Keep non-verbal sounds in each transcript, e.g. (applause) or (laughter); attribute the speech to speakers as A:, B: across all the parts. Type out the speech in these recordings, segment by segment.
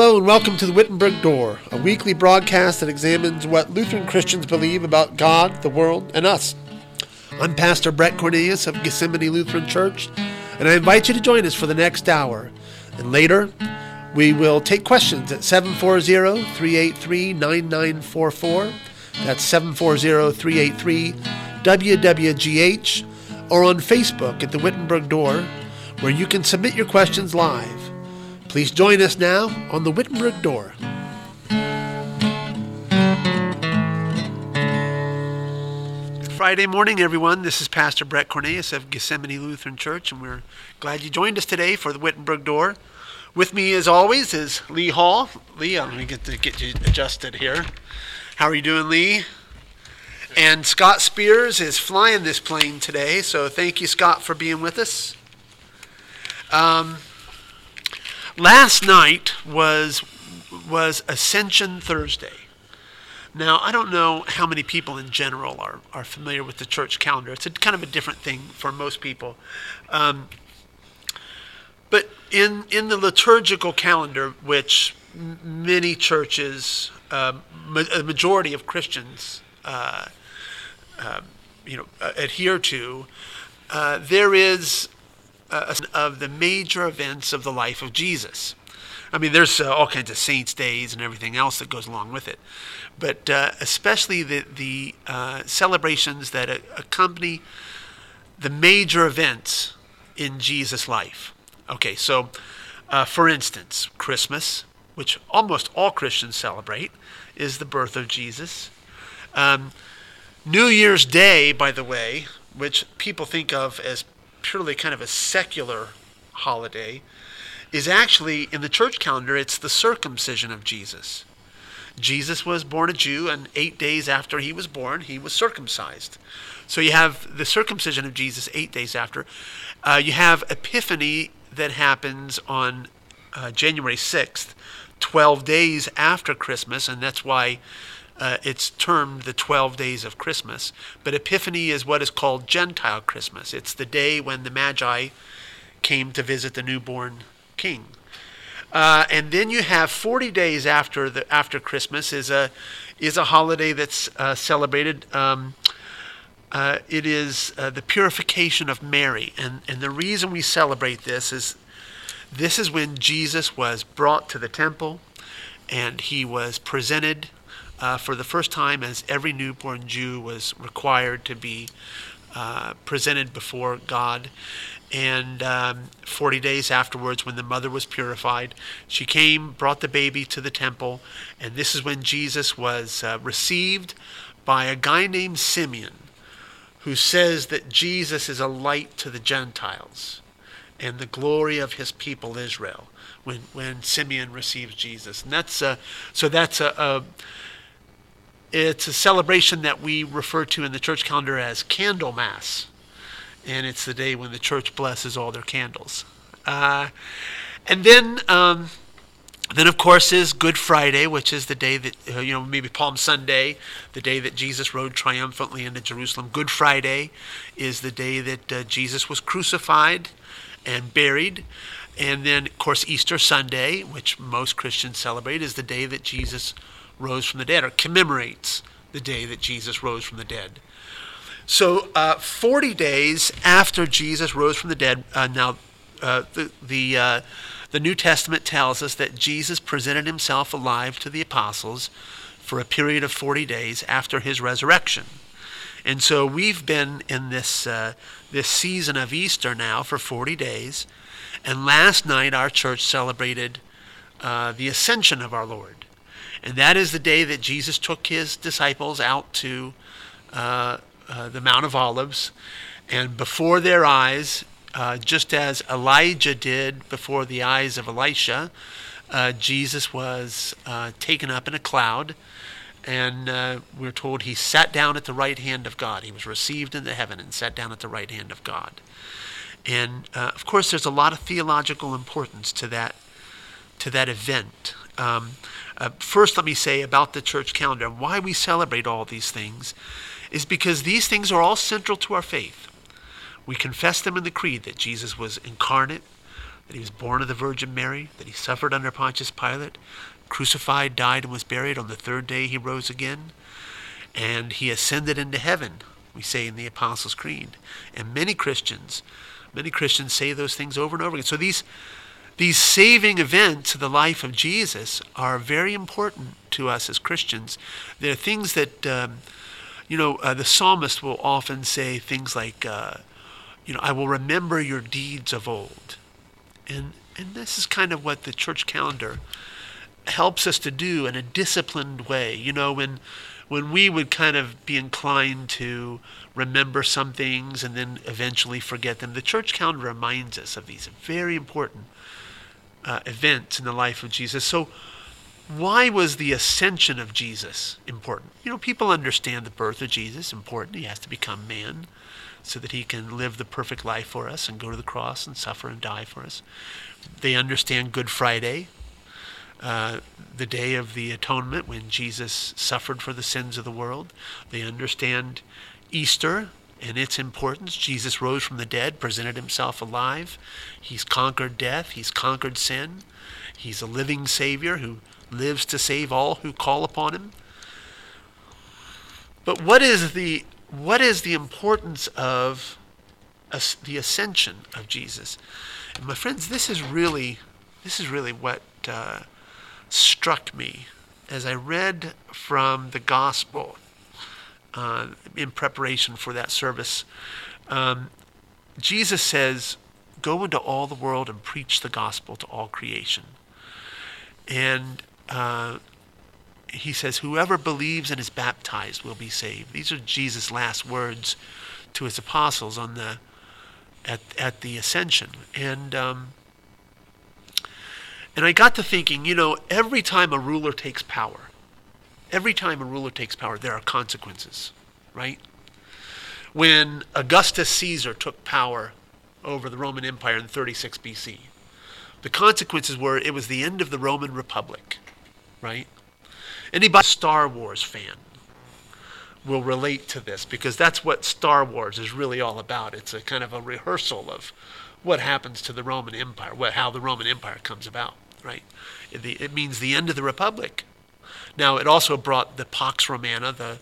A: Hello and welcome to the Wittenberg Door, a weekly broadcast that examines what Lutheran Christians believe about God, the world, and us. I'm Pastor Brett Cornelius of Gethsemane Lutheran Church, and I invite you to join us for the next hour. And later, we will take questions at 740 383 9944. That's 740 383 WWGH, or on Facebook at the Wittenberg Door, where you can submit your questions live. Please join us now on the Wittenberg Door. Friday morning, everyone. This is Pastor Brett Cornelius of Gethsemane Lutheran Church, and we're glad you joined us today for the Wittenberg Door. With me, as always, is Lee Hall. Lee, I'm going to get to get you adjusted here. How are you doing, Lee? And Scott Spears is flying this plane today, so thank you, Scott, for being with us. Um, last night was was Ascension Thursday. Now, I don't know how many people in general are, are familiar with the church calendar. It's a kind of a different thing for most people. Um, but in, in the liturgical calendar, which m- many churches, um, ma- a majority of Christians, uh, uh, you know, uh, adhere to, uh, there is uh, of the major events of the life of Jesus. I mean, there's uh, all kinds of saints' days and everything else that goes along with it, but uh, especially the the uh, celebrations that accompany the major events in Jesus' life. Okay, so uh, for instance, Christmas, which almost all Christians celebrate, is the birth of Jesus. Um, New Year's Day, by the way, which people think of as purely kind of a secular holiday, is actually in the church calendar, it's the circumcision of Jesus. Jesus was born a Jew, and eight days after he was born, he was circumcised. So you have the circumcision of Jesus eight days after. Uh, you have Epiphany that happens on uh, January 6th, 12 days after Christmas, and that's why uh, it's termed the 12 days of Christmas. But Epiphany is what is called Gentile Christmas. It's the day when the Magi came to visit the newborn king. Uh, and then you have 40 days after the after Christmas is a is a holiday that's uh, celebrated. Um, uh, it is uh, the purification of Mary, and and the reason we celebrate this is this is when Jesus was brought to the temple, and he was presented uh, for the first time as every newborn Jew was required to be uh, presented before God. And um, 40 days afterwards, when the mother was purified, she came, brought the baby to the temple, and this is when Jesus was uh, received by a guy named Simeon, who says that Jesus is a light to the Gentiles and the glory of his people Israel. When when Simeon receives Jesus, and that's a, so that's a, a it's a celebration that we refer to in the church calendar as Candlemas, and it's the day when the church blesses all their candles. Uh, and then, um, then of course is Good Friday, which is the day that uh, you know maybe Palm Sunday, the day that Jesus rode triumphantly into Jerusalem. Good Friday is the day that uh, Jesus was crucified and buried. And then, of course, Easter Sunday, which most Christians celebrate, is the day that Jesus rose from the dead, or commemorates the day that Jesus rose from the dead. So, uh, 40 days after Jesus rose from the dead, uh, now uh, the the, uh, the New Testament tells us that Jesus presented himself alive to the apostles for a period of 40 days after his resurrection. And so we've been in this uh, this season of Easter now for 40 days, and last night our church celebrated uh, the ascension of our Lord. And that is the day that Jesus took his disciples out to uh, uh, the Mount of Olives. And before their eyes, uh, just as Elijah did before the eyes of Elisha, uh, Jesus was uh, taken up in a cloud. And uh, we're told he sat down at the right hand of God. He was received into heaven and sat down at the right hand of God. And of course, there's a lot of theological importance to that to that event. Um, uh, first, let me say about the church calendar and why we celebrate all these things is because these things are all central to our faith. We confess them in the creed that Jesus was incarnate, that he was born of the Virgin Mary, that he suffered under Pontius Pilate, crucified, died, and was buried. On the third day he rose again, and he ascended into heaven, we say in the Apostles' Creed. And many Christians, many Christians say those things over and over again. So these these saving events of the life of Jesus are very important to us as Christians. They're things that, um, you know, uh, the psalmist will often say things like, uh, you know, I will remember your deeds of old. And, and this is kind of what the church calendar helps us to do in a disciplined way. You know, when when we would kind of be inclined to remember some things and then eventually forget them, the church calendar reminds us of these very important uh, events in the life of Jesus. So, why was the ascension of Jesus important? You know, people understand the birth of Jesus important. He has to become man so that he can live the perfect life for us and go to the cross and suffer and die for us. They understand Good Friday, uh, the day of the atonement when Jesus suffered for the sins of the world. They understand Easter and its importance. Jesus rose from the dead, presented himself alive. He's conquered death, he's conquered sin. He's a living Savior who lives to save all who call upon him. But what is the what is the importance of the ascension of Jesus? And my friends, this is really this is really what uh, struck me as I read from the gospel uh, in preparation for that service. Um, Jesus says, Go into all the world and preach the gospel to all creation. And uh, he says, Whoever believes and is baptized will be saved. These are Jesus' last words to his apostles on the at, at the ascension. And um, and I got to thinking, you know, every time a ruler takes power, every time a ruler takes power, there are consequences, right? When Augustus Caesar took power over the Roman Empire in 36 BC, the consequences were it was the end of the Roman Republic, right? Anybody Star Wars fan will relate to this because that's what Star Wars is really all about. It's a kind of a rehearsal of what happens to the Roman Empire, what, how the Roman Empire comes about, right? It, it means the end of the Republic. Now, it also brought the Pax Romana, the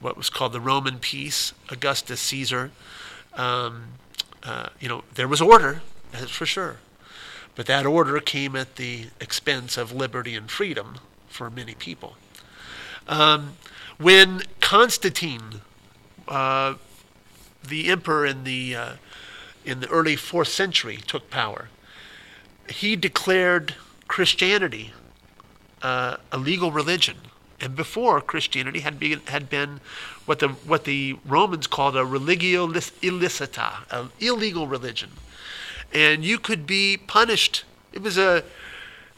A: what was called the Roman peace. Augustus Caesar, um, uh, you know, there was order, that's for sure, but that order came at the expense of liberty and freedom for many people. Um, when Constantine, uh, the emperor in the uh, in the early fourth century took power, he declared Christianity uh, a legal religion. And before Christianity had been had been what the what the Romans called a religio illicita, an illegal religion, and you could be punished. It was a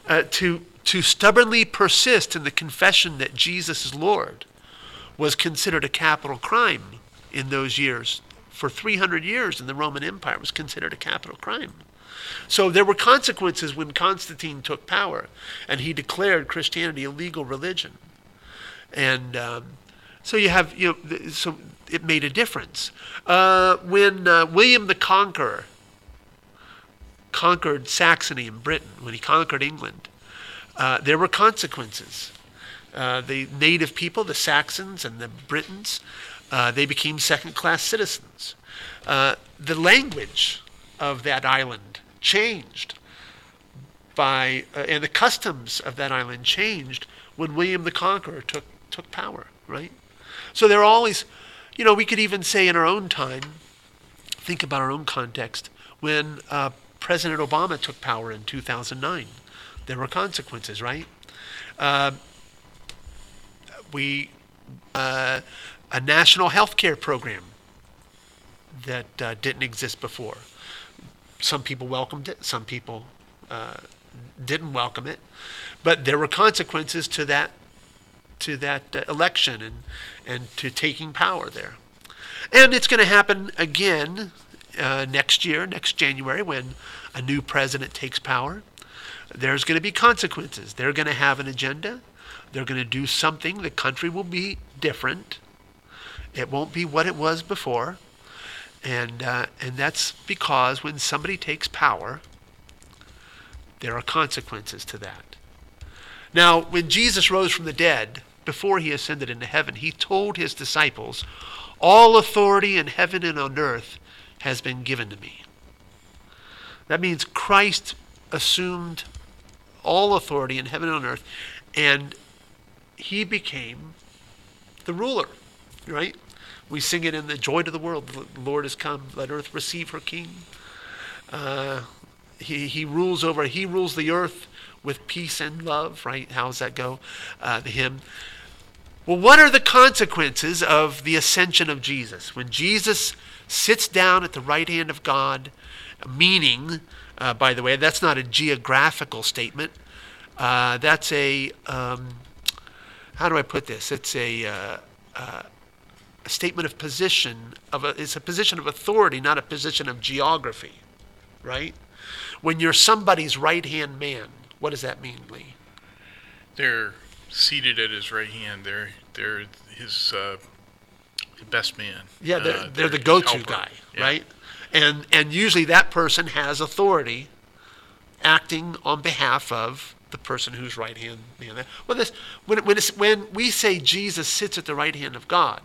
A: to to stubbornly persist in the confession that Jesus is Lord was considered a capital crime in those years for 300 years in the Roman Empire was considered a capital crime. So there were consequences when Constantine took power and he declared Christianity a legal religion. And um, so you have, you know, so it made a difference. Uh, when uh, William the Conqueror conquered Saxony and Britain, when he conquered England, uh, there were consequences. Uh, the native people, the Saxons and the Britons, uh, they became second class citizens. Uh, the language of that island changed by, uh, and the customs of that island changed when William the Conqueror took, took power, right? So there are always, you know, we could even say in our own time, think about our own context, when uh, President Obama took power in 2009, there were consequences, right? Uh, we uh, a national health care program that uh, didn't exist before. Some people welcomed it, some people uh, didn't welcome it, but there were consequences to that to that uh, election and and to taking power there. And it's going to happen again uh, next year, next January, when a new president takes power. There's going to be consequences. They're going to have an agenda. They're going to do something. The country will be different. It won't be what it was before. And, uh, and that's because when somebody takes power, there are consequences to that. Now, when Jesus rose from the dead, before he ascended into heaven, he told his disciples, All authority in heaven and on earth has been given to me. That means Christ assumed all authority in heaven and on earth, and he became the ruler, right? We sing it in the joy to the world. The Lord has come. Let earth receive her king. Uh, he, he rules over, he rules the earth with peace and love, right? How does that go? Uh, the hymn. Well, what are the consequences of the ascension of Jesus? When Jesus sits down at the right hand of God, meaning, uh, by the way, that's not a geographical statement. Uh, that's a, um, how do I put this? It's a, uh, uh a statement of position of a, it's a position of authority, not a position of geography, right? When you're somebody's right hand man, what does that mean, Lee?
B: They're seated at his right hand. They're they're his uh, best man.
A: Yeah, they're, uh, they're, the go-to guy, yeah. right? And and usually that person has authority, acting on behalf of the person who's right hand man. Well, this when when when we say Jesus sits at the right hand of God,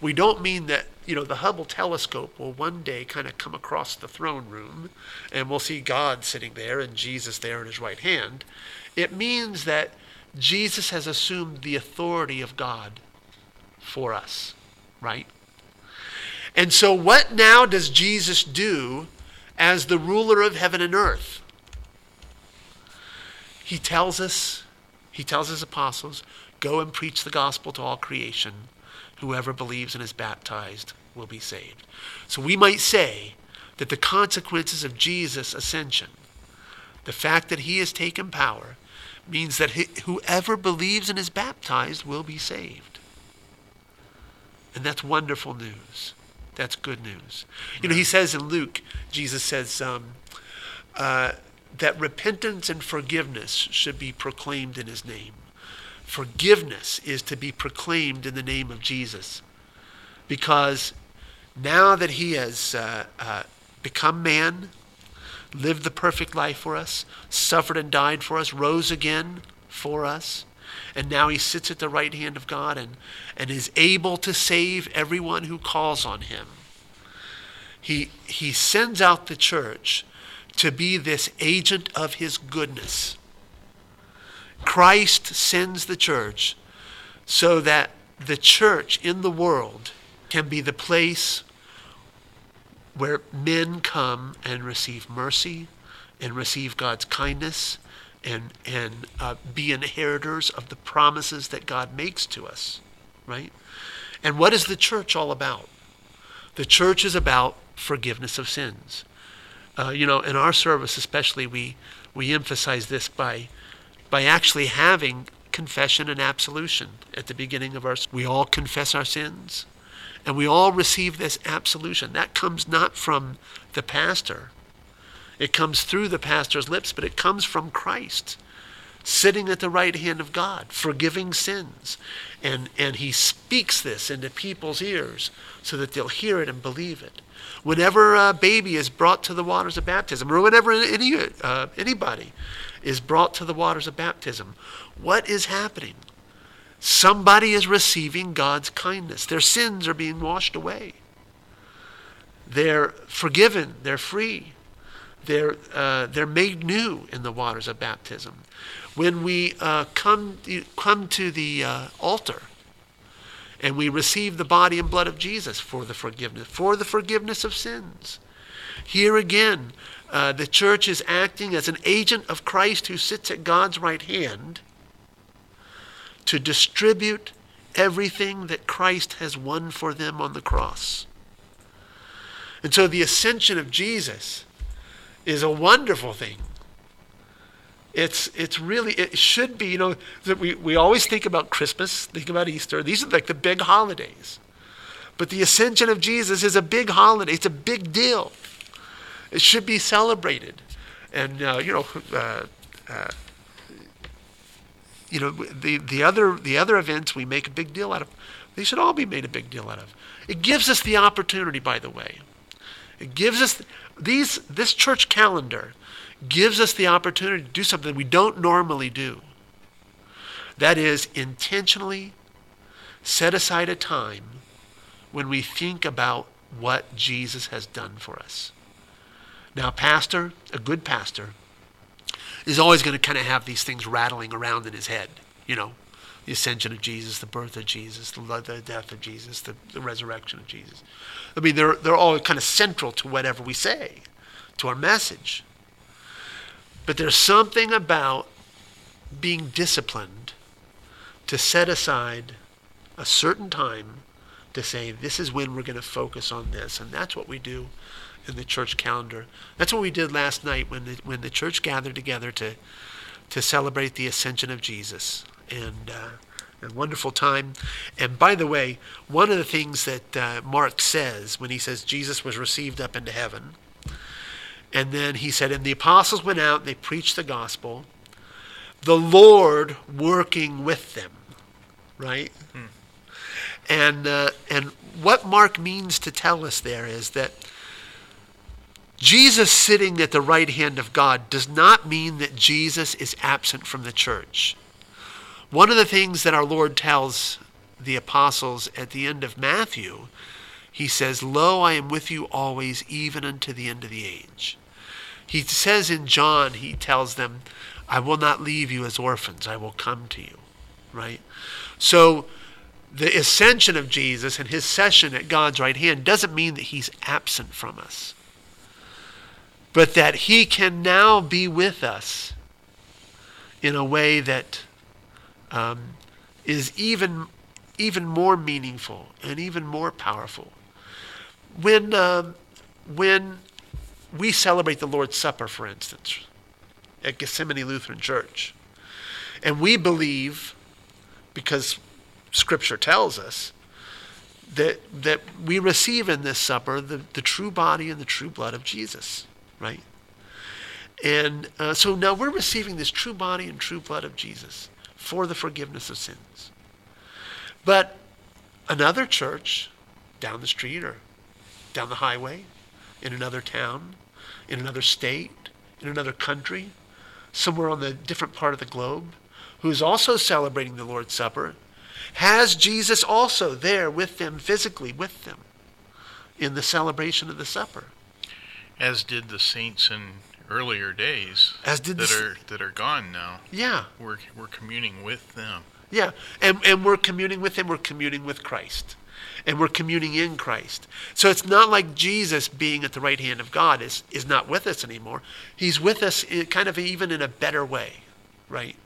A: we don't mean that you know the Hubble telescope will one day kind of come across the throne room, and we'll see God sitting there and Jesus there in His right hand. It means that Jesus has assumed the authority of God for us, right? And so, what now does Jesus do as the ruler of heaven and earth? He tells us, he tells his apostles, go and preach the gospel to all creation. Whoever believes and is baptized will be saved. So, we might say that the consequences of Jesus' ascension, the fact that he has taken power, means that whoever believes and is baptized will be saved. And that's wonderful news. That's good news. You know, he says in Luke, Jesus says um, uh, that repentance and forgiveness should be proclaimed in his name. Forgiveness is to be proclaimed in the name of Jesus. Because now that he has uh, uh, become man, lived the perfect life for us, suffered and died for us, rose again for us, and now he sits at the right hand of God and, and is able to save everyone who calls on him. He, he sends out the church to be this agent of his goodness. Christ sends the church so that the church in the world can be the place where men come and receive mercy and receive God's kindness and, and uh, be inheritors of the promises that God makes to us, right? And what is the church all about? The church is about forgiveness of sins. Uh, you know, in our service especially, we, we emphasize this by, by actually having confession and absolution at the beginning of our. We all confess our sins. And we all receive this absolution. That comes not from the pastor, it comes through the pastor's lips, but it comes from Christ sitting at the right hand of God, forgiving sins. And, and he speaks this into people's ears so that they'll hear it and believe it. Whenever a baby is brought to the waters of baptism, or whenever any, uh, anybody is brought to the waters of baptism, what is happening? Somebody is receiving God's kindness. Their sins are being washed away. They're forgiven. They're free. They're, uh, they're made new in the waters of baptism. When we uh, come, come to the uh, altar and we receive the body and blood of Jesus for the forgiveness, for the forgiveness of sins, here again, uh, the church is acting as an agent of Christ who sits at God's right hand to distribute everything that Christ has won for them on the cross. And so the ascension of Jesus is a wonderful thing. It's, it's really, it should be, you know, that we, we always think about Christmas, think about Easter. These are like the big holidays. But the ascension of Jesus is a big holiday, it's a big deal. It should be celebrated. And, uh, you know, uh, uh, you know, the, the, other, the other events we make a big deal out of, they should all be made a big deal out of. It gives us the opportunity, by the way. It gives us these, this church calendar gives us the opportunity to do something we don't normally do. That is, intentionally set aside a time when we think about what Jesus has done for us. Now, a pastor, a good pastor, is always going to kind of have these things rattling around in his head, you know, the ascension of Jesus, the birth of Jesus, the, the death of Jesus, the, the resurrection of Jesus. I mean, they're, they're all kind of central to whatever we say, to our message. But there's something about being disciplined to set aside a certain time to say, this is when we're going to focus on this. And that's what we do in the church calendar. That's what we did last night when the, when the church gathered together to, to celebrate the ascension of Jesus. And uh, a wonderful time. And by the way, one of the things that uh, Mark says when he says Jesus was received up into heaven, and then he said, and the apostles went out, and they preached the gospel, the Lord working with them, right? Hmm. And, uh, and what Mark means to tell us there is that Jesus sitting at the right hand of God does not mean that Jesus is absent from the church. One of the things that our Lord tells the apostles at the end of Matthew, he says, Lo, I am with you always, even unto the end of the age. He says in John, he tells them, I will not leave you as orphans, I will come to you. Right? So the ascension of Jesus and his session at God's right hand doesn't mean that he's absent from us but that He can now be with us in a way that um, is even even more meaningful and even more powerful. When um, when we celebrate the Lord's Supper, for instance, at Gethsemane Lutheran Church, and we believe, because Scripture tells us, that that we receive in this supper the, the true body and the true blood of Jesus right? And uh, so now we're receiving this true body and true blood of Jesus for the forgiveness of sins. But another church down the street or down the highway, in another town, in another state, in another country, somewhere on the different part of the globe, who's also celebrating the Lord's Supper, has Jesus also there with them, physically with them, in the celebration of the supper
B: as did the saints in earlier days
A: as did
B: that
A: the,
B: are that are gone now.
A: Yeah.
B: We're we're communing with them.
A: Yeah and and we're communing with him we're communing with Christ and we're communing in Christ. So it's not like Jesus being at the right hand of God is is not with us anymore. He's with us in, kind of even in a better way right?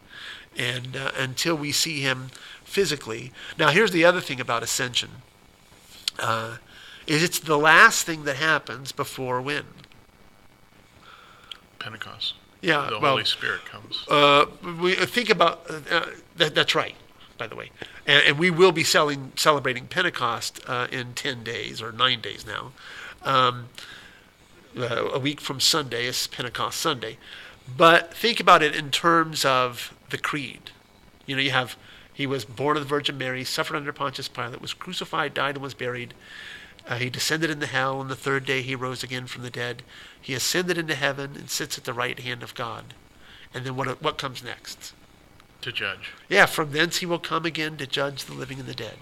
A: And uh, until we see him physically. Now here's the other thing about ascension uh, is it's the last thing that happens before when
B: Pentecost.
A: Yeah,
B: the
A: well,
B: Holy Spirit comes.
A: Uh, we uh, think about uh, that. That's right, by the way, and, and, we will be selling, celebrating Pentecost uh, in ten days or nine days now. Um, uh, a week from Sunday is Pentecost Sunday, but think about it in terms of the creed. You know, you have he was born of the Virgin Mary, suffered under Pontius Pilate, was crucified, died, and was buried. Uh, he descended into hell, and the third day he rose again from the dead. He ascended into heaven and sits at the right hand of God. And then what, what comes next?
B: To judge.
A: Yeah, from thence he will come again to judge the living and the dead.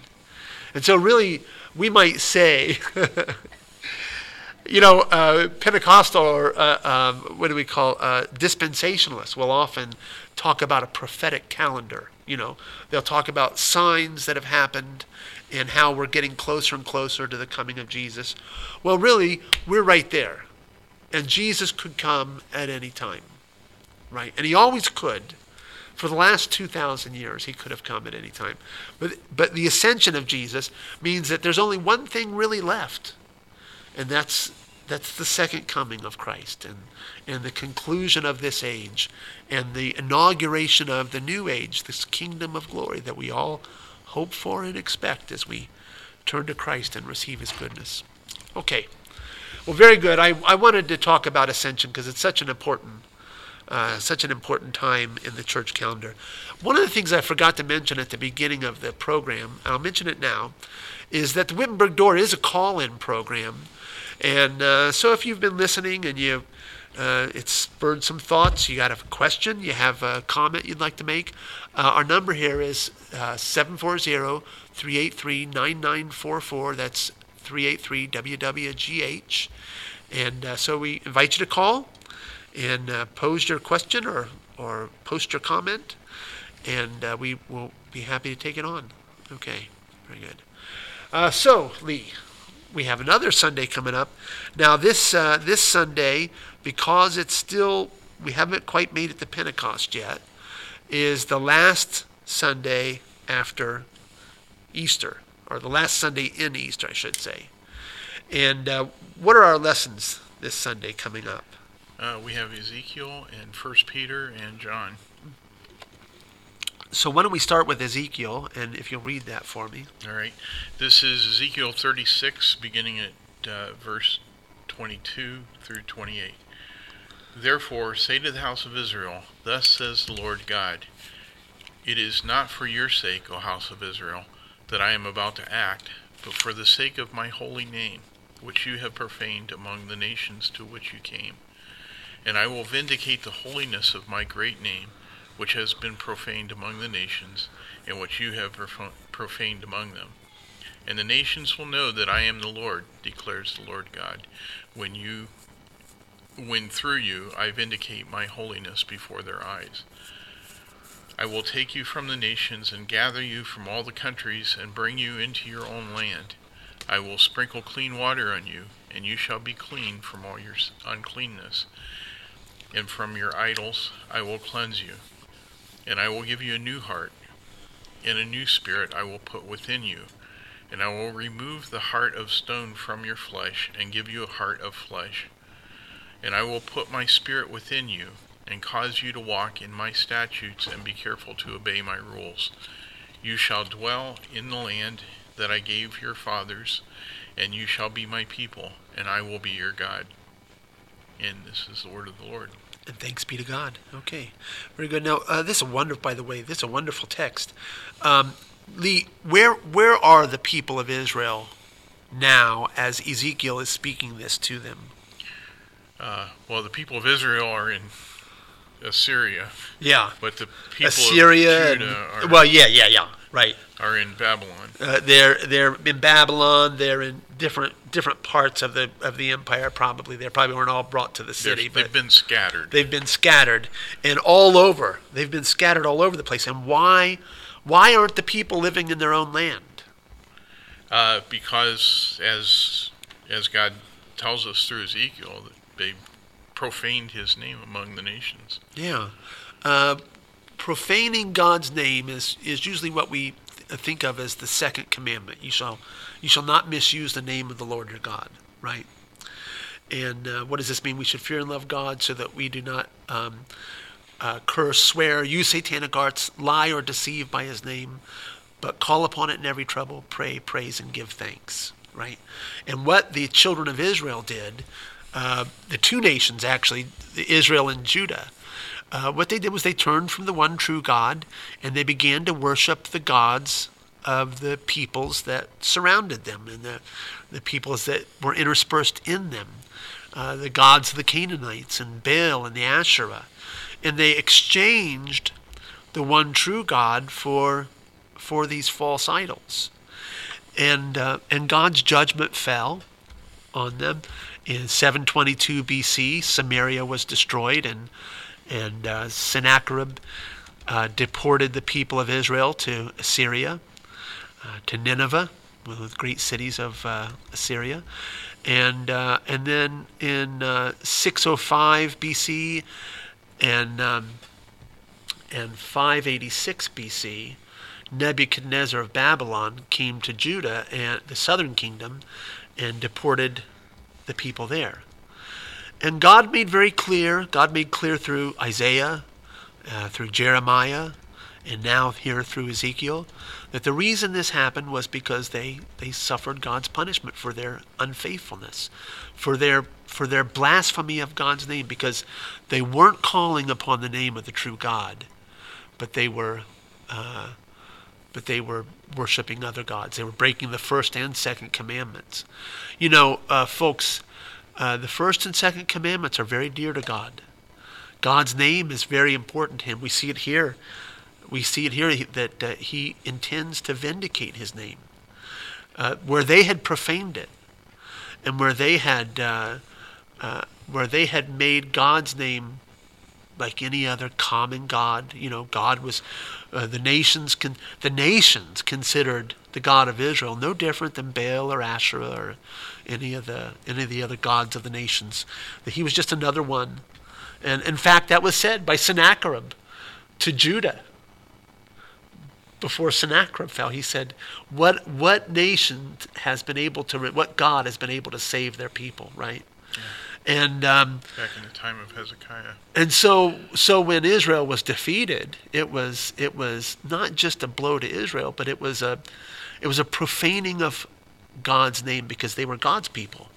A: And so, really, we might say, (laughs) you know, uh, Pentecostal or uh, um, what do we call uh, dispensationalists will often talk about a prophetic calendar. You know, they'll talk about signs that have happened and how we're getting closer and closer to the coming of Jesus. Well, really, we're right there. And Jesus could come at any time, right? And he always could. For the last 2,000 years, he could have come at any time. But, but the ascension of Jesus means that there's only one thing really left, and that's, that's the second coming of Christ and, and the conclusion of this age and the inauguration of the new age, this kingdom of glory that we all hope for and expect as we turn to Christ and receive his goodness. Okay. Well, very good. I, I wanted to talk about ascension because it's such an important uh, such an important time in the church calendar. One of the things I forgot to mention at the beginning of the program, I'll mention it now, is that the Wittenberg Door is a call-in program, and uh, so if you've been listening and you uh, it's spurred some thoughts, you got a question, you have a comment you'd like to make, uh, our number here is uh, 740 383 9944. That's 383 WWGH. And uh, so we invite you to call and uh, pose your question or, or post your comment, and we will be happy to take it on. Okay, very good. So, Lee, we have another Sunday coming up. Now, this uh, this Sunday, because it's still we haven't quite made it to Pentecost yet, is the last Sunday after Easter, or the last Sunday in Easter, I should say. And uh, what are our lessons this Sunday coming up?
B: Uh, we have Ezekiel and First Peter and John.
A: So why don't we start with Ezekiel, and if you'll read that for me.
B: All right. This is Ezekiel 36, beginning at uh, verse 22 through 28. Therefore, say to the house of Israel, Thus says the Lord God, It is not for your sake, O house of Israel, that I am about to act, but for the sake of my holy name, which you have profaned among the nations to which you came. And I will vindicate the holiness of my great name, which has been profaned among the nations, and which you have profaned among them. And the nations will know that I am the Lord, declares the Lord God, when you when through you I vindicate my holiness before their eyes. I will take you from the nations and gather you from all the countries and bring you into your own land. I will sprinkle clean water on you, and you shall be clean from all your uncleanness. And from your idols I will cleanse you. And I will give you a new heart, and a new spirit I will put within you. And I will remove the heart of stone from your flesh, and give you a heart of flesh. And I will put my spirit within you, and cause you to walk in my statutes, and be careful to obey my rules. You shall dwell in the land that I gave your fathers, and you shall be my people, and I will be your God. And this is the word of the Lord.
A: And thanks be to God. Okay, very good. Now, uh, this is wonderful. By the way, this is a wonderful text. Um, Lee, where where are the people of Israel now as Ezekiel is speaking this to them?
B: Uh, well, the people of Israel are in Assyria.
A: Yeah.
B: But the people
A: Assyria
B: of Judah are,
A: well, yeah, yeah, yeah, right.
B: are in Babylon.
A: Uh, they're they're in Babylon. They're in different different parts of the of the empire. Probably they probably weren't all brought to the city,
B: They're-
A: but
B: they've been scattered.
A: they've been scattered and all over. They've been scattered all over the place. And why why aren't the people living in their own land?
B: Uh, because as as God tells us through Ezekiel, that they profaned His name among the nations.
A: Yeah. Uh, profaning God's name is, is usually what we th- think of as the second commandment. You shall, you shall not misuse the name of the Lord your God, right? And uh, what does this mean? We should fear and love God so that we do not um, uh, curse, swear, use satanic arts, lie, or deceive by his name, but call upon it in every trouble, pray, praise, and give thanks, right? And what the children of Israel did, uh, the two nations actually, Israel and Judah, uh, what they did was they turned from the one true God and they began to worship the gods of the peoples that surrounded them and the, the peoples that were interspersed in them, uh, the gods of the Canaanites and Baal and the Asherah. And they exchanged the one true God for, for these false idols. And, uh, and God's judgment fell on them. In 722 BC, Samaria was destroyed and and uh, Sennacherib uh, deported the people of Israel to Assyria, uh, to Nineveh, one of the great cities of uh, Assyria, and uh, and then in uh, 605 BC and um, and 586 BC, Nebuchadnezzar of Babylon came to Judah and the southern kingdom, and deported the people there. And God made very clear, God made clear through Isaiah, uh, through Jeremiah, and now here through Ezekiel, that the reason this happened was because they, they suffered God's punishment for their unfaithfulness, for their, for their blasphemy of God's name, because they weren't calling upon the name of the true God, but they were, uh, but they were worshiping other gods. They were breaking the first and second commandments. You know, uh, folks, uh, the first and second commandments are very dear to God. God's name is very important to him. We see it here. We see it here that uh, he intends to vindicate his name. Uh, where they had profaned it, and where they had uh, uh, where they had made God's name like any other common god. You know, God was uh, the nations. Con- the nations considered the God of Israel no different than Baal or Asherah or any of the any of the other gods of the nations. That he was just another one. And in fact, that was said by Sennacherib to Judah before Sennacherib fell. He said, "What what nation has been able to what God has been able to save their people?" Right. Yeah. And um,
B: back in the time of Hezekiah.
A: And so, so when Israel was defeated, it was it was not just a blow to Israel, but it was a it was a profaning of God's name because they were God's people.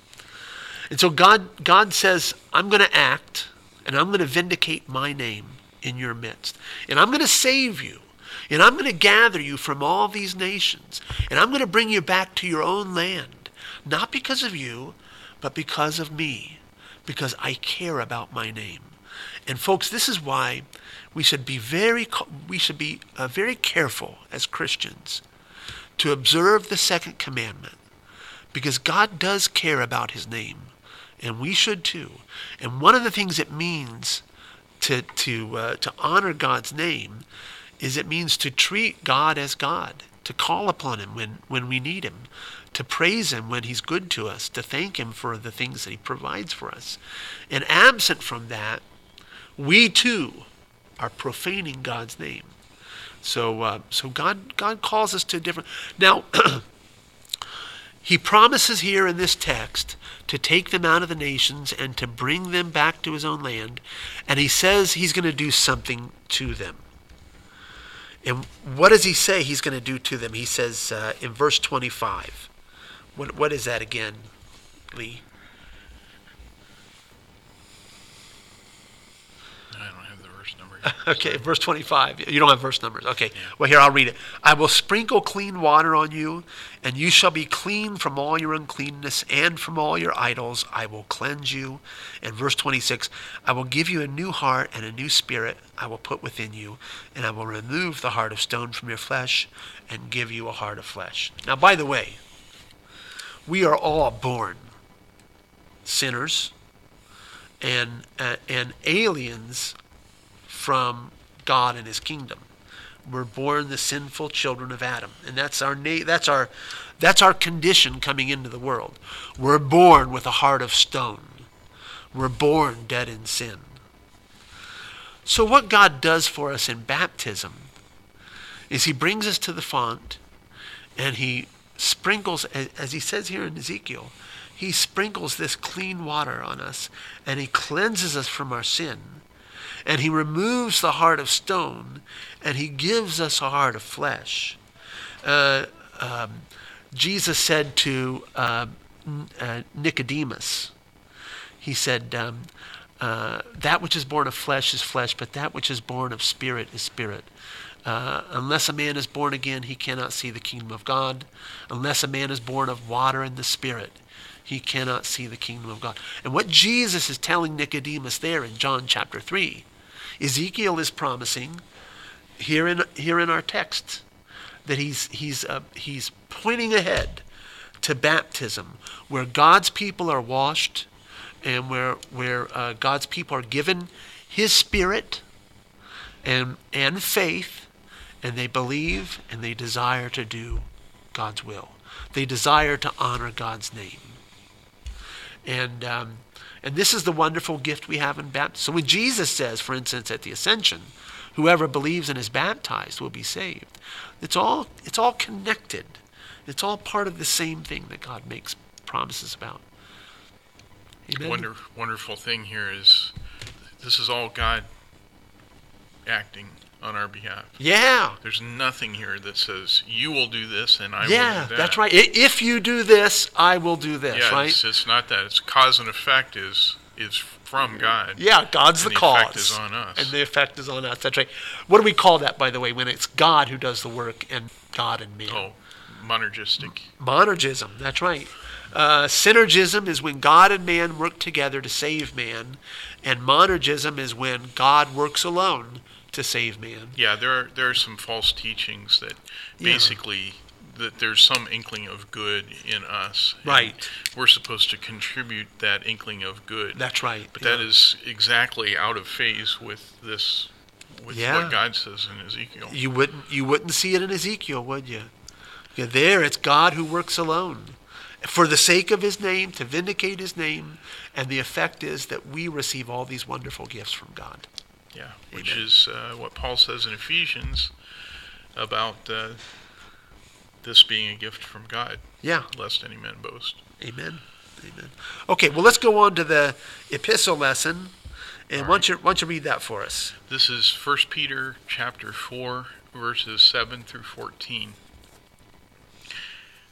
A: And so God God says, "I'm going to act, and I'm going to vindicate my name in your midst, and I'm going to save you." And I'm going to gather you from all these nations, and I'm going to bring you back to your own land, not because of you, but because of me because I care about my name. And folks, this is why we should be very we should be uh, very careful as Christians to observe the second commandment because God does care about his name and we should too. And one of the things it means to to uh, to honor God's name is it means to treat God as God, to call upon him when when we need him, to praise Him when He's good to us, to thank Him for the things that He provides for us. And absent from that, we too are profaning God's name. So, uh, so God, God calls us to different. Now, (clears throat) He promises here in this text to take them out of the nations and to bring them back to His own land, and He says He's going to do something to them. And what does He say He's going to do to them? He says uh, in verse 25. What what is that again, Lee?
B: I don't have the verse number. (laughs)
A: okay, verse 25. You don't have verse numbers. Okay. Well, here I'll read it. I will sprinkle clean water on you, and you shall be clean from all your uncleanness and from all your idols. I will cleanse you. And verse 26, I will give you a new heart and a new spirit I will put within you, and I will remove the heart of stone from your flesh and give you a heart of flesh. Now, by the way, we are all born sinners and uh, and aliens from God and His kingdom. We're born the sinful children of Adam, and that's our na- that's our that's our condition coming into the world. We're born with a heart of stone. We're born dead in sin. So what God does for us in baptism is He brings us to the font, and He sprinkles, as he says here in Ezekiel, he sprinkles this clean water on us and he cleanses us from our sin. And he removes the heart of stone and he gives us a heart of flesh. Uh, um, Jesus said to uh, uh, Nicodemus, he said, um, uh, That which is born of flesh is flesh, but that which is born of spirit is spirit. Uh, unless a man is born again, he cannot see the kingdom of God. Unless a man is born of water and the Spirit, he cannot see the kingdom of God. And what Jesus is telling Nicodemus there in John chapter 3, Ezekiel is promising here in, here in our text that he's, he's, uh, he's pointing ahead to baptism, where God's people are washed and where, where uh, God's people are given his spirit and, and faith and they believe and they desire to do God's will. They desire to honor God's name. And, um, and this is the wonderful gift we have in baptism. So when Jesus says, for instance, at the ascension, whoever believes and is baptized will be saved, it's all, it's all connected. It's all part of the same thing that God makes promises about.
B: Amen? Wonder, wonderful thing here is this is all God acting on our behalf.
A: Yeah.
B: There's nothing here that says you will do this and I
A: yeah,
B: will do that.
A: that's right. If you do this, I will do this.
B: Yeah,
A: right?
B: It's, it's not that. It's cause and effect is is from God.
A: Yeah, God's the,
B: the
A: cause.
B: Effect is on us.
A: And the effect is on us. That's right. What do we call that, by the way, when it's God who does the work and God and man?
B: Oh, Monergistic.
A: Monergism, that's right. Uh, synergism is when God and man work together to save man, and monergism is when God works alone to save man.
B: Yeah, there are there are some false teachings that
A: Yeah.
B: basically that there's some inkling of good in us.
A: Right.
B: We're supposed to contribute that inkling of good.
A: That's right.
B: But
A: yeah.
B: that is exactly out of phase with this with
A: Yeah.
B: what God says in Ezekiel.
A: You wouldn't you wouldn't see it in Ezekiel, would you? Yeah, there it's God who works alone. For the sake of his name, to vindicate his name, and the effect is that we receive all these wonderful gifts from God.
B: Yeah, which
A: Amen.
B: is uh, what Paul says in Ephesians about uh, this being a gift from God,
A: Yeah.
B: lest any man boast.
A: Amen. Amen. Okay, well let's go on to the epistle lesson. And
B: All
A: why don't you why don't you read that for us?
B: This is 1 Peter chapter 4 verses 7 through 14.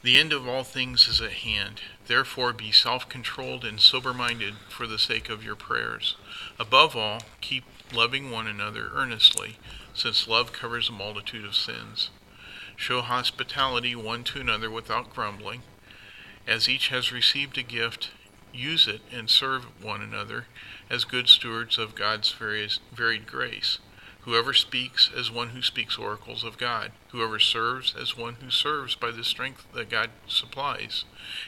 B: The end of all things is at hand. Therefore be self-controlled and sober-minded for the sake of your prayers. Above all, keep loving one another earnestly, since love covers a multitude of sins. Show hospitality one to another without grumbling. As each has received a gift, use it and serve one another as good stewards of God's various, varied grace. Whoever speaks as one who speaks oracles of God. Whoever serves as one who serves by the strength that God supplies,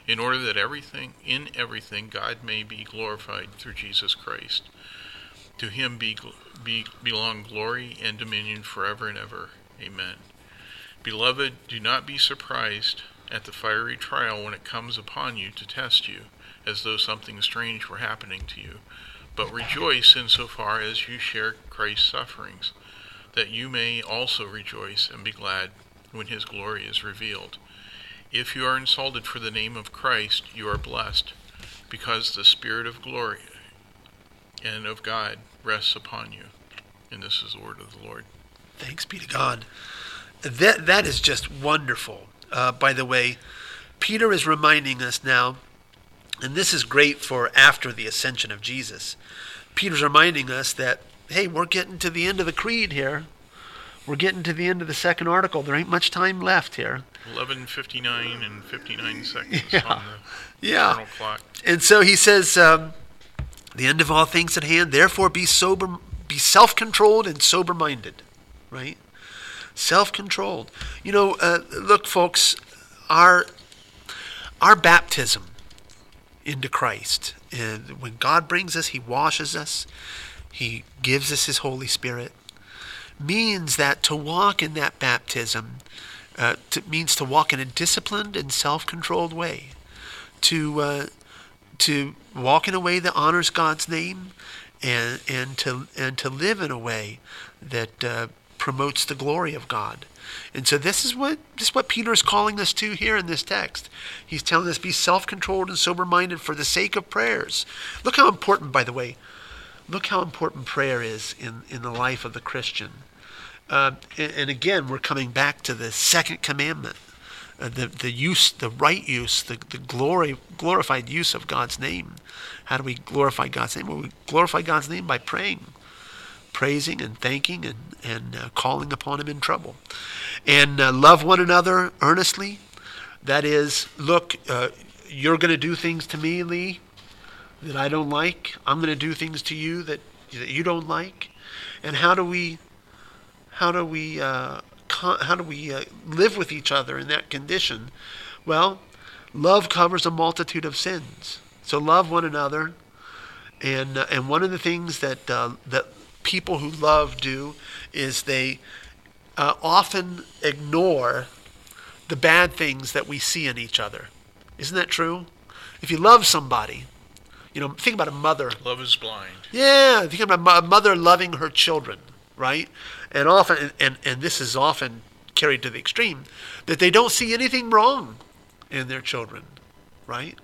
B: in order that everything, in everything, God may be glorified through Jesus Christ. To him be, be belong glory and dominion forever and ever. Amen. Beloved, do not be surprised at the fiery trial when it comes upon you to test you, as though something strange were happening to you. But rejoice insofar as you share Christ's sufferings, that you may also rejoice and be glad when his glory is revealed. If you are insulted for the name of Christ, you are blessed, because the Spirit of glory and of God rests upon you. And this is the word of the Lord.
A: Thanks be to God. That that is just wonderful. Uh, by the way, Peter is reminding us now, and this is great for after the ascension of Jesus. Peter's reminding us that hey, we're getting to the end of the creed here. We're getting to the end of the second article. There ain't much time left here.
B: 11:59 and 59 seconds (laughs)
A: Yeah.
B: on the
A: Yeah.
B: clock.
A: And so he says, um, the end of all things at hand. Therefore, be sober, be self-controlled and sober-minded. Right? Self-controlled. You know, uh, look, folks, our our baptism into Christ, and when God brings us, He washes us, He gives us His Holy Spirit, means that to walk in that baptism uh, to, means to walk in a disciplined and self-controlled way to uh, to walk in a way that honors God's name, and and to and to live in a way that uh, promotes the glory of God. And so this is what this is what Peter is calling us to here in this text. He's telling us be self-controlled and sober-minded for the sake of prayers. Look how important, by the way, look how important prayer is in in the life of the Christian. Uh, and, and again, we're coming back to the second commandment uh, the the use, the right use, the, the glory glorified use of God's name. How do we glorify God's name? Well, we glorify God's name by praying, praising and thanking and and uh, calling upon Him in trouble, and uh, love one another earnestly. That is, look, uh, you're going to do things to me, Lee, that I don't like. I'm going to do things to you that that you don't like. And how do we how do we uh, how do we uh, live with each other in that condition? Well, love covers a multitude of sins. So love one another, and uh, and one of the things that uh, that people who love do is they uh, often ignore the bad things that we see in each other. Isn't that true? If you love somebody, you know, think about a mother
B: Love is blind.
A: yeah, think about a a mother loving her children, right? And often, and, and this is often carried to the extreme, that they don't see anything wrong in their children, right?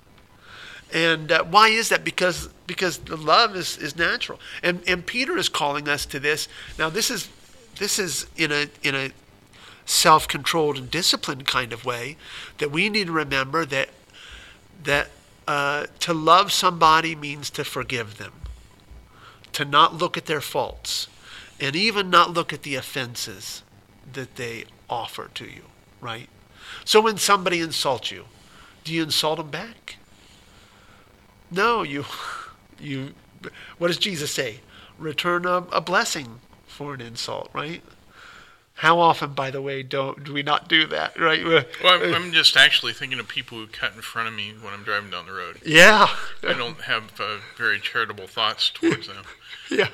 A: And uh, why is that? Because because the love is, is natural, and and Peter is calling us to this. Now this is this is in a in a self-controlled and disciplined kind of way that we need to remember that that uh, to love somebody means to forgive them to not look at their faults and even not look at the offenses that they offer to you, right? So when somebody insults you, do you insult them back? No, you, (laughs) you, what does Jesus say? Return a, a blessing for an insult, right? How often, by the way, don't do we not do that, right?
B: Well, (laughs) I'm, I'm just actually thinking of people who cut in front of me when I'm driving down the road.
A: Yeah.
B: I don't have uh, very charitable thoughts towards them. (laughs)
A: yeah.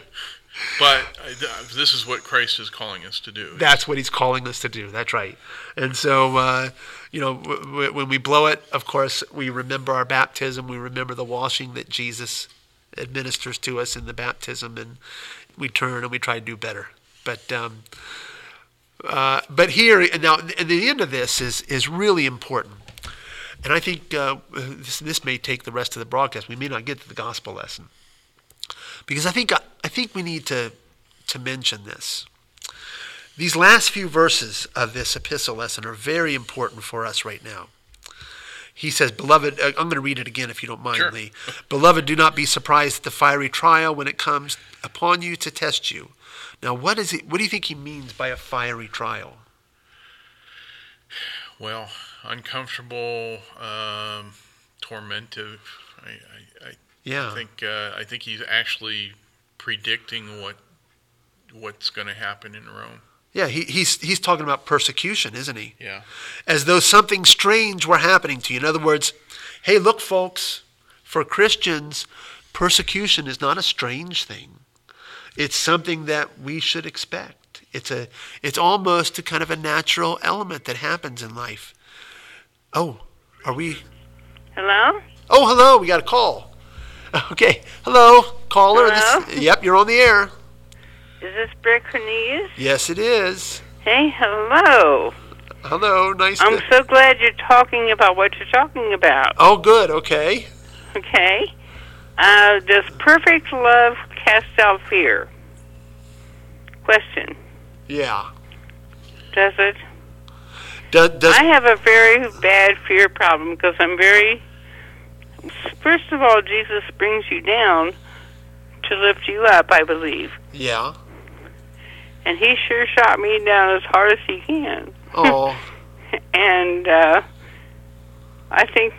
B: But uh, this is what Christ is calling us to do.
A: That's what he's calling us to do. That's right. And so, uh, you know, w- w- when we blow it, of course, we remember our baptism. We remember the washing that Jesus administers to us in the baptism, and we turn and we try to do better. But um, uh, but here now, and the end of this is is really important. And I think uh, this, this may take the rest of the broadcast. We may not get to the gospel lesson because I think I think we need to to mention this. These last few verses of this epistle lesson are very important for us right now. He says, Beloved, uh, I'm going to read it again if you don't mind,
B: Sure.
A: Lee. Beloved, do not be surprised at the fiery trial when it comes upon you to test you. Now, what is it? What do you think he means by a fiery trial?
B: Well, uncomfortable, um, tormentive. I, I, I
A: Yeah.
B: I think uh, I think he's actually predicting what what's going to happen in Rome.
A: Yeah, he, he's he's talking about persecution, isn't he?
B: Yeah.
A: as though something strange were happening to you. In other words, hey, look, folks, for Christians, persecution is not a strange thing. It's something that we should expect. It's a it's almost a kind of a natural element that happens in life. Oh, are we
C: Hello?
A: Oh, hello, we got a call. (laughs) Okay. Hello, caller. This- yep, you're on the air.
C: Is this Brett Cornelius?
A: Yes, it is.
C: Hey, hello.
A: Hello, nice
C: I'm
A: to
C: so glad you're talking about what you're talking about.
A: Oh, good. Okay.
C: Okay? Uh, does perfect love cast out fear? Question.
A: Yeah.
C: Does it?
A: Does, does
C: I have a very bad fear problem because I'm very. First of all, Jesus brings you down to lift you up, I believe.
A: yeah.
C: And he sure shot me down as hard as he can.
A: Oh. (laughs)
C: and uh, I think.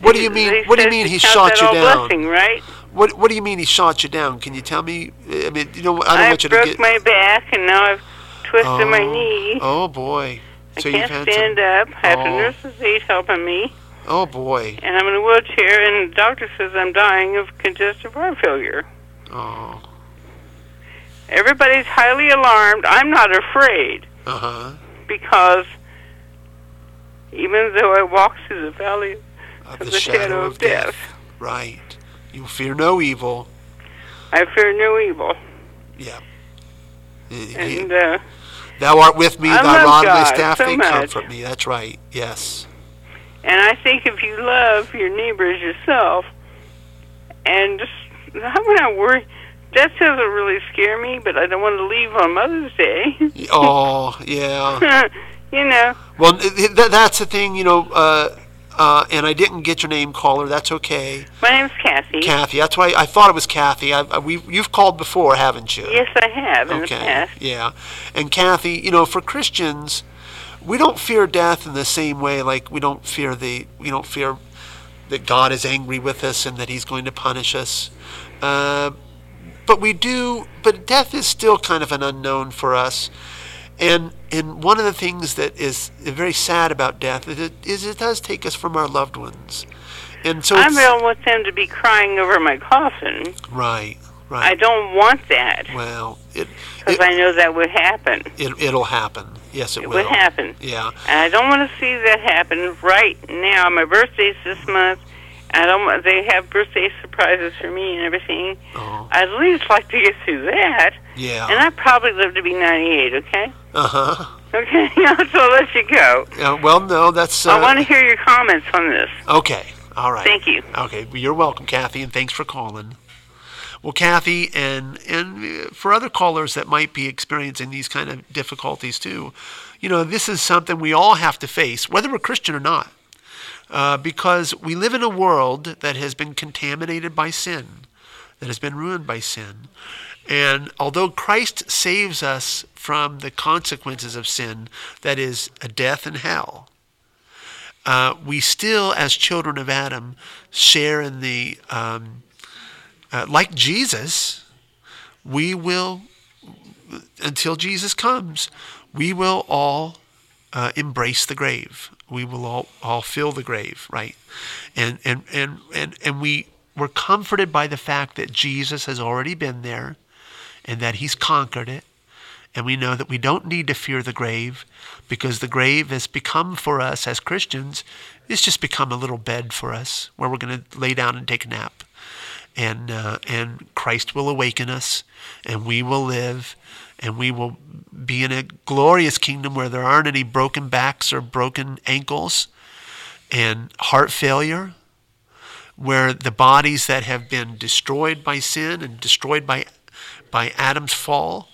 A: What do you mean- what do you mean he shot you down?
C: Blessing, right?
A: What What do you mean he shot you down? Can you tell me? I mean, you know, I don't
C: I
A: want you to get.
C: I broke my back, and now I've twisted my
A: Oh.
C: knee.
A: Oh boy.
C: I
A: So
C: can't
A: you've had
C: stand
A: some.
C: up. I have
A: Oh.
C: a nurse's aide helping me,
A: Oh boy.
C: and I'm in a wheelchair. And the doctor says I'm dying of congestive heart failure.
A: Oh.
C: Everybody's highly alarmed. I'm not afraid
A: Uh huh.
C: because even though I walk through the valley
A: Of
C: of
A: the,
C: the shadow of death,
A: Right. You fear no evil.
C: I fear no evil.
A: Yeah.
C: And uh,
A: Thou art with me.
C: I
A: thy rod and thy staff
C: so
A: they
C: much.
A: comfort me. That's right. Yes.
C: And I think if you love your neighbor as yourself, and just I'm not worried. That doesn't really scare me, but I don't want to leave on Mother's Day.
A: Oh yeah. (laughs)
C: you know,
A: Well, th- th- that's the thing. You know. Uh, uh, and I didn't get your name, caller. That's okay.
C: my name's Kathy.
A: Kathy. That's why I thought it was Kathy. I, I, we, you've called before, haven't you?
C: Yes, I have in the
A: Okay.
C: past.
A: Yeah. And Kathy, you know, for Christians, we don't fear death in the same way like we don't fear the we don't fear that God is angry with us and that He's going to punish us. Uh, but we do. But death is still kind of an unknown for us. And and one of the things that is very sad about death is it, is it does take us from our loved ones. And so
C: I don't want them to be crying over my coffin.
A: right, Right.
C: I don't want that
A: well, it,
C: because I know that would happen.
A: it it'll happen. Yes, it,
C: It
A: will.
C: would happen.
A: Yeah.
C: And I don't want to see that happen right now. My birthday's this month. I don't. They have birthday surprises for me and everything.
A: Oh,
C: I'd at least like to get through that.
A: yeah.
C: And I probably live to be 98. Okay.
A: Uh huh.
C: Okay. so (laughs) I'll let you go.
A: Yeah, well, no, that's. Uh,
C: I want to hear your comments on this.
A: Okay. All right.
C: Thank you.
A: Okay. Well, you're welcome, Kathy, and thanks for calling. Well, Kathy, and and uh, for other callers that might be experiencing these kind of difficulties too, you know, this is something we all have to face, whether we're Christian or not, uh, because we live in a world that has been contaminated by sin, that has been ruined by sin. And although Christ saves us from the consequences of sin, that is, a death and hell, uh, we still, as children of Adam, share in the, um, uh, like Jesus, we will, until Jesus comes, we will all uh, embrace the grave. We will all, all fill the grave, right? And, and, and, and, and we, we're comforted by the fact that Jesus has already been there and that he's conquered it. And we know that we don't need to fear the grave because the grave has become for us as Christians, it's just become a little bed for us where we're going to lay down and take a nap. And, uh, and Christ will awaken us and we will live and we will be in a glorious kingdom where there aren't any broken backs or broken ankles and heart failure, where the bodies that have been destroyed by sin and destroyed by, by Adam's fall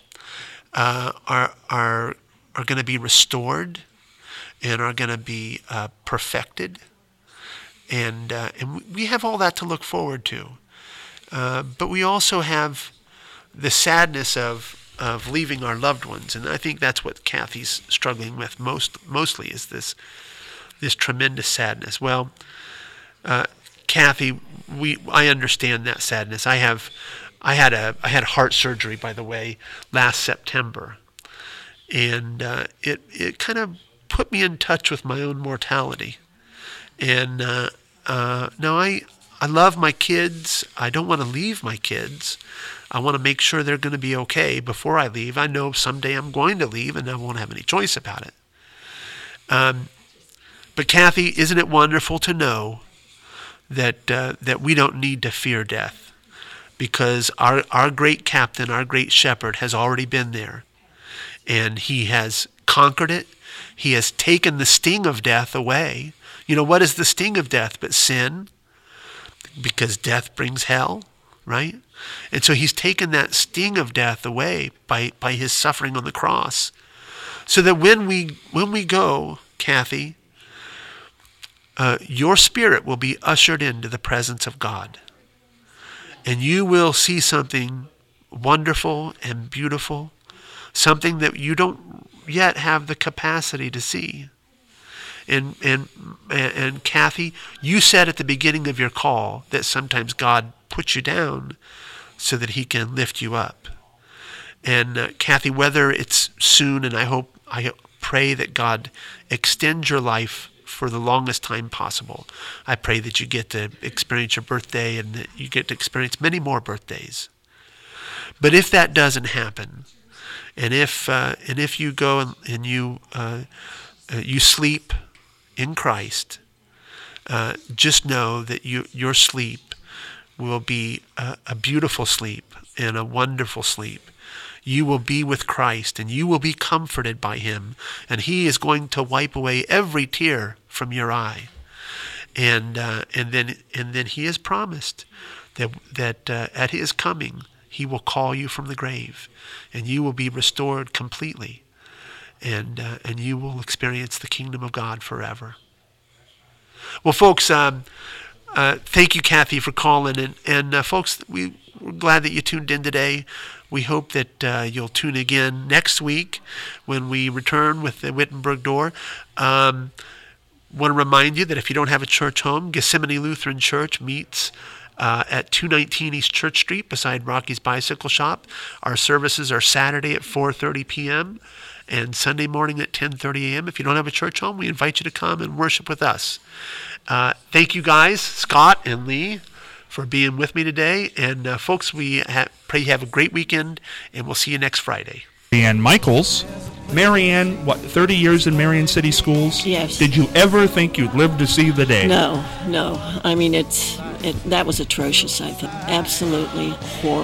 A: uh, are, are, are going to be restored and are going to be uh, perfected. And, uh, and we have all that to look forward to. Uh, but we also have the sadness of of leaving our loved ones, and I think that's what Kathy's struggling with most mostly is this this tremendous sadness. Well, uh, Kathy, we I understand that sadness. I have I had a I had heart surgery by the way last September, and uh, it it kind of put me in touch with my own mortality, and uh, uh, now I I love my kids. I don't want to leave my kids. I want to make sure they're going to be okay before I leave. I know someday I'm going to leave and I won't have any choice about it. Um, but Kathy, isn't it wonderful to know that uh, that we don't need to fear death because our our great captain, our great shepherd, has already been there, and he has conquered it. He has taken the sting of death away. You know what is the sting of death but sin? Because death brings hell, right? And so he's taken that sting of death away by, by his suffering on the cross. So that when we when we go, Kathy, uh, your spirit will be ushered into the presence of God. And you will see something wonderful and beautiful, something that you don't yet have the capacity to see. And, and, and Kathy, you said at the beginning of your call that sometimes God puts you down so that he can lift you up. And uh, Kathy, whether it's soon, and I hope, I pray that God extends your life for the longest time possible. I pray that you get to experience your birthday and that you get to experience many more birthdays. But if that doesn't happen, and if uh, and if you go and, and you uh, uh you sleep in Christ, uh, just know that you your sleep will be a, a beautiful sleep and a wonderful sleep. You will be with Christ and you will be comforted by him, and he is going to wipe away every tear from your eye. And uh, and then and then he has promised that that uh, at his coming he will call you from the grave, and you will be restored completely, and uh, and you will experience the kingdom of God forever. Well, folks, um, uh, thank you, Kathy, for calling. And, and uh, folks, we, we're glad that you tuned in today. We hope that uh, you'll tune again next week when we return with the Wittenberg Door. Um, want to remind you that if you don't have a church home, Gethsemane Lutheran Church meets uh, at 219 East Church Street beside Rocky's Bicycle Shop. Our services are Saturday at 4:30 p.m. and Sunday morning at 10:30 a.m. If you don't have a church home, we invite you to come and worship with us. Uh, thank you guys, Scott and Lee, for being with me today. And uh, folks, we ha- pray you have a great weekend, and we'll see you next Friday.
D: Marianne Michaels. Marianne, what, 30 years in Marion City Schools?
E: Yes.
D: Did you ever think you'd live to see the day?
E: No, no. I mean, it's it, that was atrocious. I thought absolutely horrible.